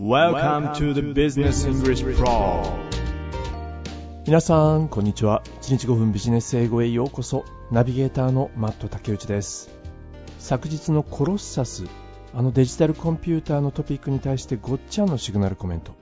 Welcome to the Business English Pro 皆さんこんにちは。1日5分ビジネス英語へようこそ。ナビゲーターのマット竹内です。昨日のコロッサスあのデジタルコンピューターのトピックに対してごっちゃのシグナルコメント。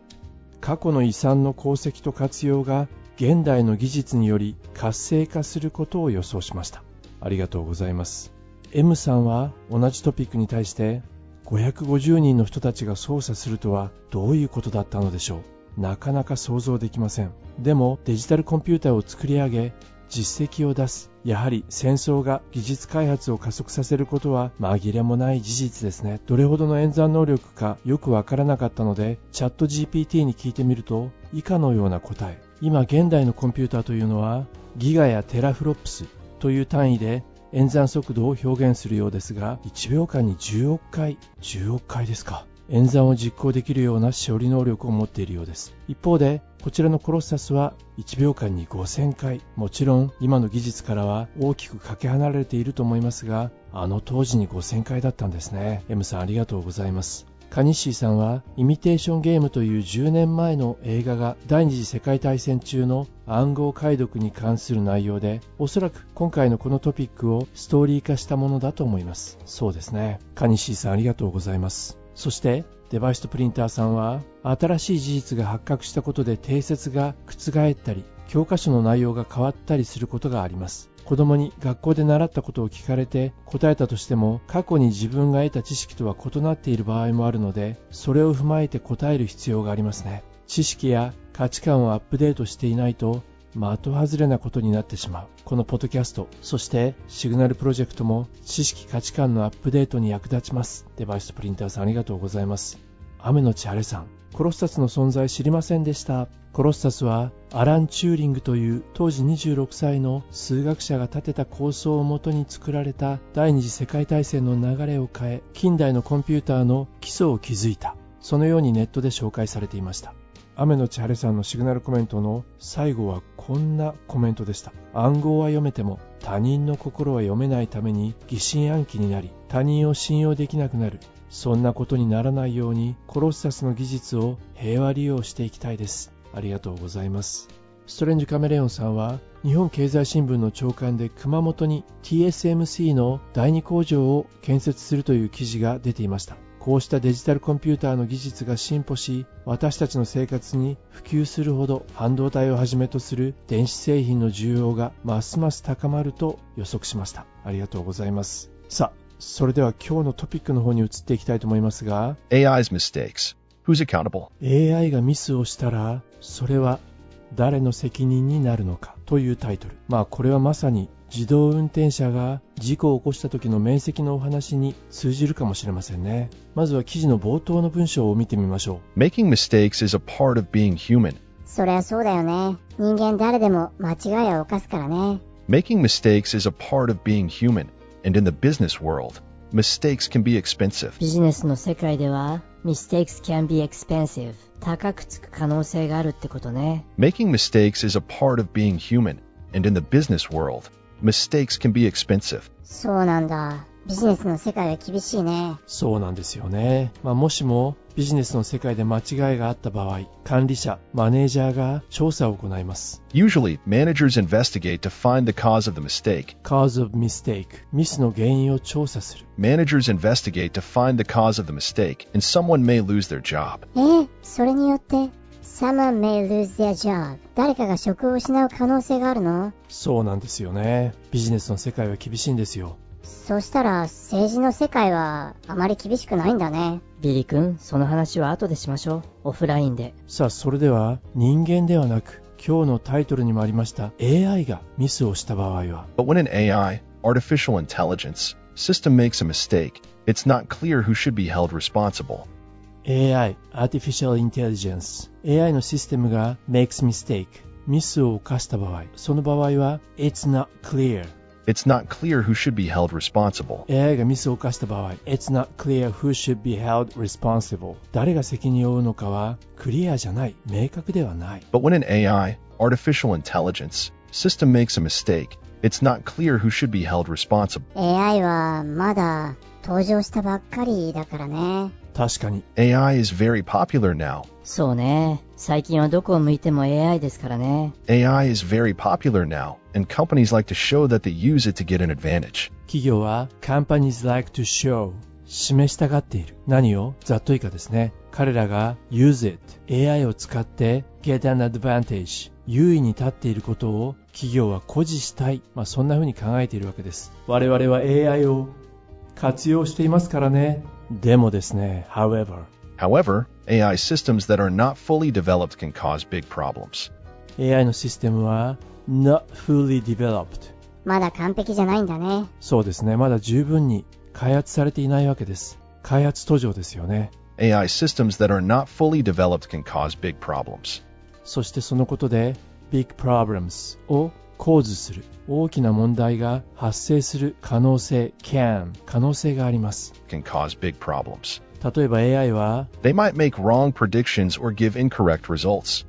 過去の遺産の功績と活用が現代の技術により活性化することを予想しました。ありがとうございます。M さんは同じトピックに対して550人の人たちが操作するとはどういうことだったのでしょう。なかなか想像できません。でもデジタルコンピューターを作り上げ実績を出す。やはり戦争が技術開発を加速させることは紛れもない事実ですね。どれほどの演算能力かよくわからなかったのでチャット GPT に聞いてみると以下のような答え。今現代のコンピューターというのはギガやテラフロップスという単位で演算速度を表現するようですが1秒間に10億回10億回ですか。演算を実行できるような処理能力を持っているようです。一方でこちらのコロッサスは1秒間に5000回。もちろん今の技術からは大きくかけ離れていると思いますがあの当時に5000回だったんですね。M さんありがとうございます。カニッシーさんはイミテーションゲームという10年前の映画が第二次世界大戦中の暗号解読に関する内容でおそらく今回のこのトピックをストーリー化したものだと思います。そうですね。カニッシーさんありがとうございます。そしてデバイスとプリンターさんは新しい事実が発覚したことで定説が覆ったり教科書の内容が変わったりすることがあります。子供に学校で習ったことを聞かれて答えたとしても過去に自分が得た知識とは異なっている場合もあるのでそれを踏まえて答える必要がありますね。知識や価値観をアップデートしていないと的外れなことになってしまう。このポッドキャストそしてシグナルプロジェクトも知識価値観のアップデートに役立ちます。デバイスプリンターさんありがとうございます。雨のち晴れさんコロッサスの存在知りませんでした。コロッサスはアラン・チューリングという当時26歳の数学者が立てた構想をもとに作られた第二次世界大戦の流れを変え近代のコンピューターの基礎を築いた。そのようにネットで紹介されていました。雨のち晴れさんのシグナルコメントの最後はこんなコメントでした。暗号は読めても他人の心は読めないために疑心暗鬼になり他人を信用できなくなる。そんなことにならないようにコロッサスの技術を平和利用していきたいです。ありがとうございます。ストレンジカメレオンさんは日本経済新聞の朝刊で熊本に TSMC の第二工場を建設するという記事が出ていました。こうしたデジタルコンピューターの技術が進歩し私たちの生活に普及するほど半導体をはじめとする電子製品の需要がますます高まると予測しました。ありがとうございます。さあそれでは今日のトピックの方に移っていきたいと思いますが AI's mistakes. Who's accountable? AI がミスをしたらそれは誰の責任になるのかというタイトルまあこれはまさに自動運転車が事故を起こした時の面積のお話に通じるかもしれませんねまずは記事の冒頭の文章を見てみましょ Making mistakes is a part of being human. そりゃそうだよね。人間誰でも間違いは犯すからね。Making mistakes is a part of being human. And in the business world, mistakes can be expensive. ビジネスの世界では mistakes can be expensive 高くつく可能性があるってことね Making mistakes is a part of being human. And in the business world, mistakes can be expensive. そうなんだ。 ビジネスの世界は厳しいね。うそうなんですよね、まあ、もしもビジネスの世界で間違いがあった場合管理者マネージャーが調査を行います Usually, managers investigate to find the cause of the mistake. cause of mistake ミスの原因を調査する Managers investigate to find the cause of the mistake, and someone may lose their job. えそれによって、someone may lose their job. 誰かが職を失う可能性があるのそうなんですよねビジネスの世界は厳しいんですよそしたら政治の世界はあまり厳しくないんだね。ビリ君その話は後でしましょうオフラインでさあそれでは人間ではなく今日のタイトルにもありました AI がミスをした場合は But when an AI, artificial intelligence, system makes a mistake, it's not clear who should be held responsible. AI Artificial Intelligence AI のシステムが makes mistake ミスを犯した場合その場合は It's not clear It's not clear who should be held responsible. AI がミスを犯した場合 It's not clear who should be held responsible 誰が責任を負うのかはクリアじゃない明確ではない But when an AI, artificial intelligence, system makes a mistake, it's not clear who should be held responsible. AI はまだ登場したばっかりだからね。 確かに。AI is very popular now. そうね。最近はどこを向いても AI ですからね。AI is very popular now, and companies like to show that they use it to get an advantage. 企業は companies like to show 示したがっている。何をざっと以下ですね。彼らが use it AI を使って get an advantage 優位に立っていることを企業は誇示したい。まあそんな風に考えているわけです。我々は AI を活用していますからね。でもですね、however However, AI systems that are not fully developed can cause big problems. AI のシステムは not fully developed まだ完璧じゃないんだね。そうですね。まだ十分に開発されていないわけです。開発途上ですよね。AI systems that are not fully developed can cause big problems. そしてそのことで big problems を構図する大きな問題が発生する可能性 can 可能性があります Can cause big problems. 例えば AI は They might make wrong predictions or give incorrect results.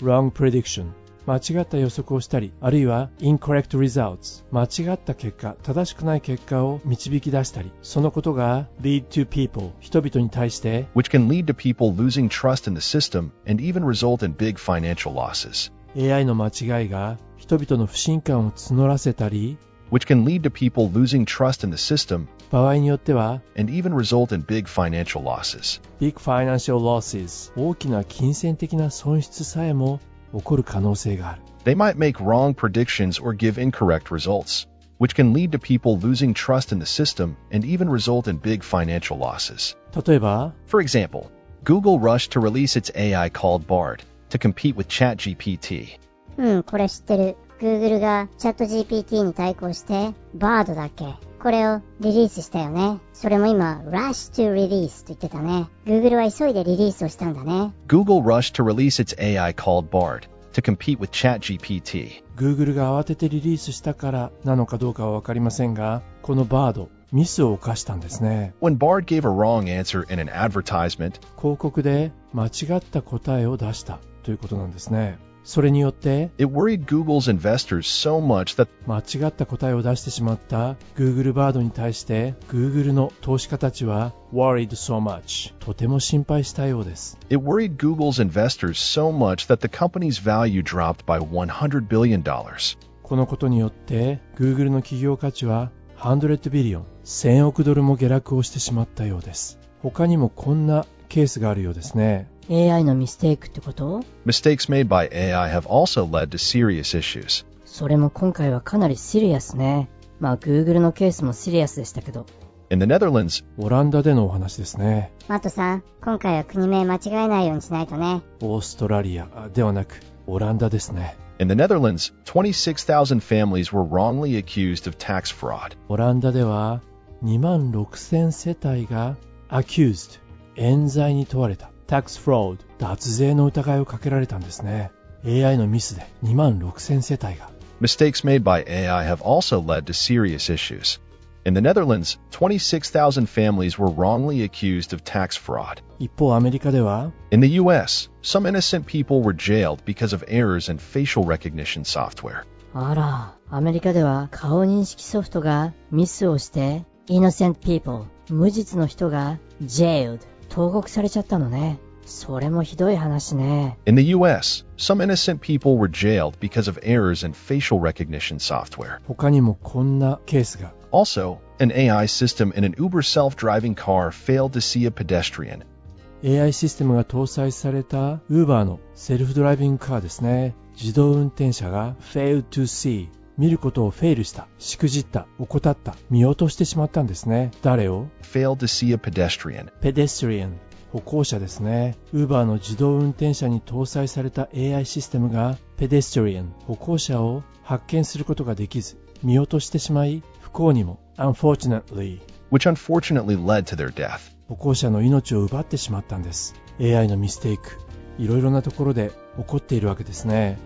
wrong prediction 間違った予測をしたりあるいは incorrect results 間違った結果正しくない結果を導き出したりそのことが lead to people 人々に対して which can lead to people losing trust in the system and even result in big financial losses, AI の間違いが人々の不信感を募らせたり which can lead to people losing trust in the system 場合によっては and even result in big financial losses. big financial losses 大きな金銭的な損失さえも起こる可能性がある They might make wrong predictions or give incorrect results, which can lead to people losing trust in the system and even result in big financial losses. 例えば For example, Google rushed to release its AI called Bard to compete with ChatGPT. うん、これ知ってる。Google がチャット GPT に対抗して、Bard だっけこれをリリースしたよね。それも今、rush to release と言ってたね。Google は急いでリリースをしたんだね。Google rushed to release its AI called Bard to compete with ChatGPT. Google が慌ててリリースしたからなのかどうかは分かりませんがこのバードミスを犯したんですね When Bard gave a wrong answer in an advertisement, 広告で間違った答えを出したということなんですねそれによって it worried Google's investors so much that 間違った答えを出してしまった Google バードに対して Google の投資家たちは worried so much とても心配したようです it worried Google's investors so much that the company's value dropped by $100 billion. このことによって Google の企業価値は100ビリオン1000億ドルも下落をしてしまったようです他にもこんなケースがあるようですね AI のミステイクってこと Mistakes made by AI have also led to serious issues. それも今回はかなりシリアスね。まあ Google のケースもシリアスでしたけど。In the Netherlands, オランダでのお話ですねマットさん、今回は国名間違えないようにしないとね。オーストラリアあではなくオランダですね in the Netherlands, 26,000 families were wrongly accused of tax fraud. オランダでは2万6000世帯が accused 冤罪に問われた tax fraud 脱税の疑いをかけられたんですね AI のミスで2万6000世帯が Mistakes made by AI have also led to serious issues. In the Netherlands, 26,000 families were wrongly accused of tax fraud. 一方アメリカでは In the US, some innocent people were jailed because of errors in facial recognition software. あら、アメリカでは顔認識ソフトがミスをして、innocent people、無実の人が jailed、 投獄されちゃったのね。それもひどい話ね。In the US, some innocent people were jailed because of errors in facial recognition software. 他にもこんなケースが Also, an AI system in an Uber self driving car failed to see a pedestrian. AI システムが搭載された Uber のセルフドライビングカーですね自動運転車が failed to see 見ることをフェイルしたしくじった怠った見落としてしまったんですね。誰を？Failed to see a pedestrian. ペデストリアン歩行者ですね。Uber の自動運転車に搭載された AI システムがペデストリアン歩行者を発見することができず見落としてしまい不幸にも unfortunately which unfortunately led to their death. 歩行者の命を奪ってしまったんです。AI のミステイクいろいろなところで起こっているわけですね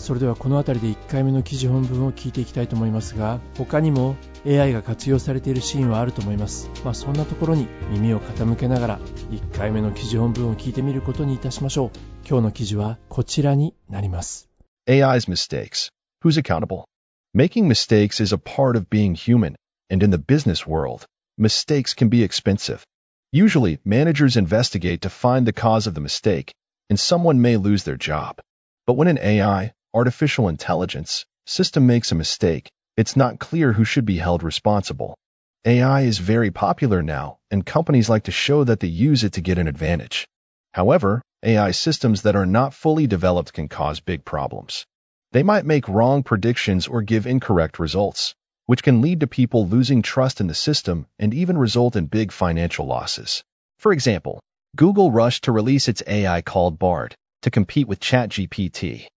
それではこの辺りで1回目の記事本文を聞いていきたいと思いますが他にも AI が活用されているシーンはあると思いますまあそんなところに耳を傾けながら1回目の記事本文を聞いてみることにいたしましょう今日の記事はこちらになります AI's mistakes. Who's accountable? Making mistakes is a part of being human, and in the business world, mistakes can be expensive. Usually, managers investigate to find the cause of the mistake, and someone may lose their job. But when an AI, artificial intelligence, system makes a mistake, it's not clear who should be held responsible. AI is very popular now, and companies like to show that they use it to get an advantage. However, AI systems that are not fully developed can cause big problems. They might make wrong predictions or give incorrect results, which can lead to people losing trust in the system and even result in big financial losses. For example, Google rushed to release its AI called Bard to compete with ChatGPT.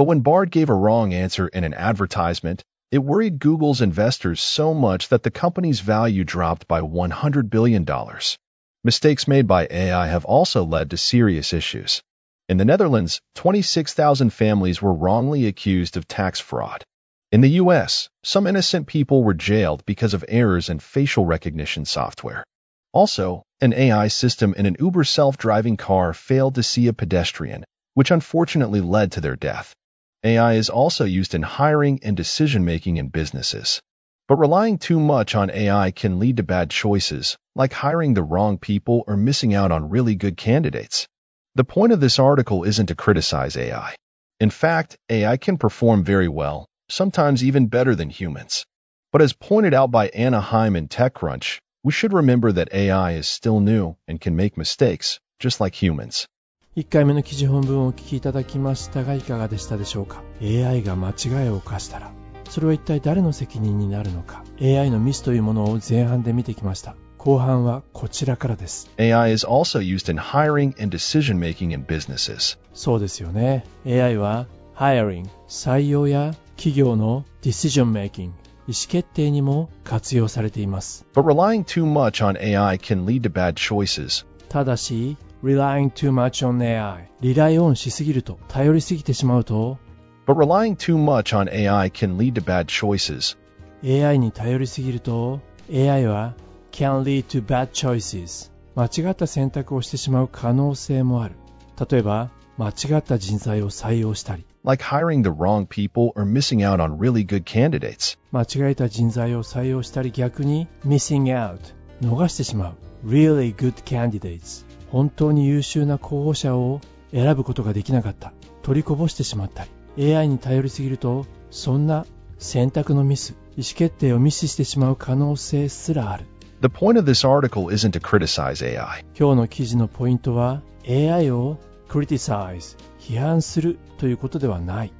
But when Bard gave a wrong answer in an advertisement, it worried Google's investors so much that the company's value dropped by $100 billion. Mistakes made by AI have also led to serious issues. In the Netherlands, 26,000 families were wrongly accused of tax fraud. In the US, some innocent people were jailed because of errors in facial recognition software. Also, an AI system in an Uber self-driving car failed to see a pedestrian, which unfortunately led to their death. AI is also used in hiring and decision-making in businesses. But relying too much on AI can lead to bad choices, like hiring the wrong people or missing out on really good candidates. The point of this article isn't to criticize AI. In fact, AI can perform very well, sometimes even better than humans. But as pointed out by Anna Heim in TechCrunch, we should remember that AI is still new and can make mistakes, just like humans. 1回目の記事本文をお聞きいただきましたがいかがでしたでしょうか AI が間違いを犯したらそれは一体誰の責任になるのか AI のミスというものを前半で見てきました後半はこちらからです AI is also used in hiring and decision making in businesses. そうですよね AI は hiring 採用や企業の decision making 意思決定にも活用されています But relying too much on AI can lead to bad choices. ただし relying too much on AI リライオンしすぎると頼りすぎてしまうと But relying too much on AI can lead to bad choices. AI に頼りすぎると AI は can lead to bad choices 間違った選択をしてしまう可能性もある例えば間違った人材を採用したり like hiring the wrong people or missing out on really good candidates. 間違えた人材を採用したり逆に missing out 逃してしまう really good candidates 本当に優秀な候補者を選ぶことができなかった。取りこぼしてしまったり。AI に頼りすぎるとそんな選択のミス意思決定をミスしてしまう可能性すらある。今日の記事のポイントは AI を criticize 批判するということではない。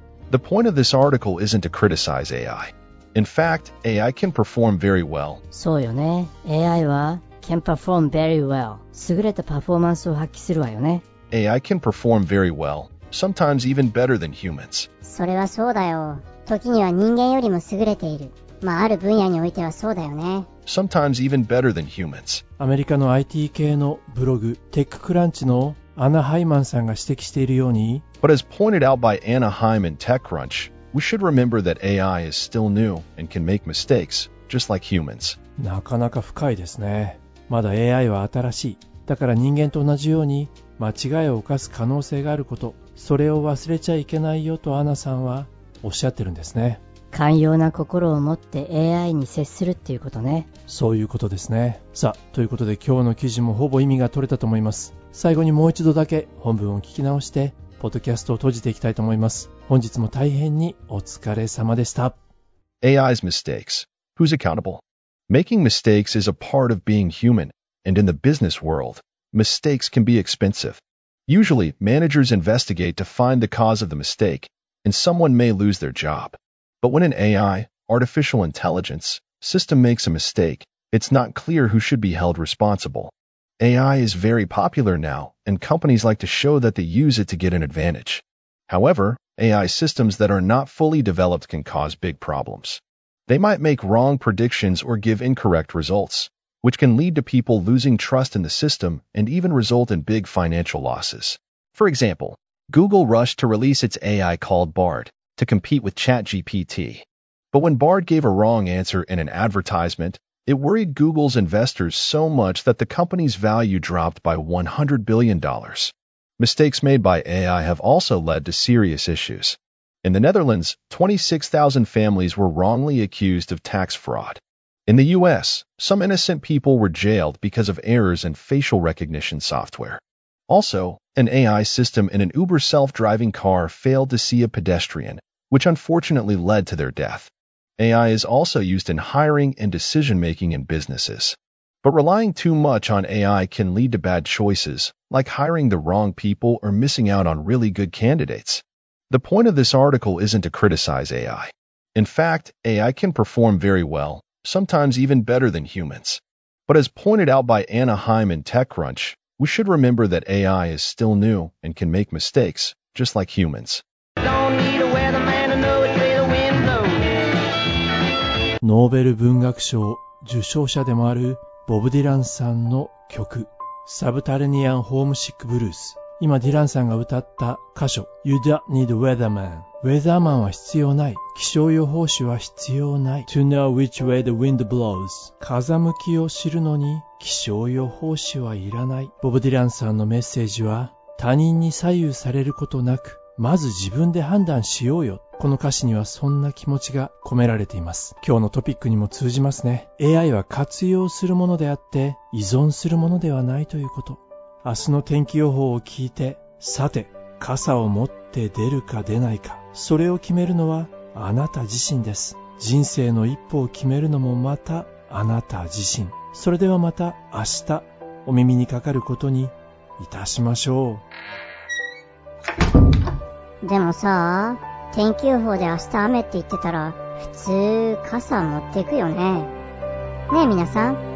そうよね。AI は can perform very well 優れたパフォーマンスを発揮するわよね。AI can perform very well, sometimes even better than humans. それはそうだよ。時には人間よりも優れている。まあ、ある分野においてはそうだよね。Sometimes even better than humans. アメリカの IT 系のブログテッククランチのアナ・ハイマンさんが指摘しているように But as pointed out by Anna Heim in TechCrunch, we should remember that AI is still new and can make mistakes, just like humans. なかなか深いですねまだ AI は新しい。だから人間と同じように間違いを犯す可能性があること。それを忘れちゃいけないよとアナさんはおっしゃってるんですね。寛容な心を持って AI に接するっていうことね。そういうことですね。さあということで今日の記事もほぼ意味が取れたと思います。最後にもう一度だけ本文を聞き直してポッドキャストを閉じていきたいと思います。本日も大変にお疲れ様でした。AI's mistakes. Who's accountable? Making mistakes is a part of being human, and in the business world, mistakes can be expensive. Usually, managers investigate to find the cause of the mistake, and someone may lose their job. But when an AI, artificial intelligence, system makes a mistake, it's not clear who should be held responsible. AI is very popular now, and companies like to show that they use it to get an advantage. However, AI systems that are not fully developed can cause big problems. They might make wrong predictions or give incorrect results, which can lead to people losing trust in the system and even result in big financial losses. For example, Google rushed to release its AI called Bard to compete with ChatGPT. But when Bard gave a wrong answer in an advertisement, it worried Google's investors so much that the company's value dropped by $100 billion. Mistakes made by AI have also led to serious issues. In the Netherlands, 26,000 families were wrongly accused of tax fraud. In the US, some innocent people were jailed because of errors in facial recognition software. Also, an AI system in an Uber self-driving car failed to see a pedestrian, which unfortunately led to their death. AI is also used in hiring and decision-making in businesses. But relying too much on AI can lead to bad choices, like hiring the wrong people or missing out on really good candidates. The point of this article isn't to criticize AI. In fact, AI can perform very well, sometimes even better than humans. But as pointed out by Anna Heim in TechCrunch, we should remember that AI is still new and can make mistakes, just like humans. ノーベル文学賞受賞者でもあるボブ・ディランさんの曲、サブタレニアン・ホームシック・ブルース。 」今ディランさんが歌った箇所、You don't need weatherman。ウェザーマンは必要ない。気象予報士は必要ない。To know which way the wind blows。風向きを知るのに気象予報士はいらない。ボブ・ディランさんのメッセージは、他人に左右されることなく、まず自分で判断しようよ。この歌詞にはそんな気持ちが込められています。今日のトピックにも通じますね。AI は活用するものであって依存するものではないということ。明日の天気予報を聞いて、さて、傘を持って出るか出ないか、それを決めるのはあなた自身です。人生の一歩を決めるのもまたあなた自身。それではまた明日お耳にかかることにいたしましょう。でもさ、天気予報で明日雨って言ってたら、普通傘持ってくよね。ねえ皆さん、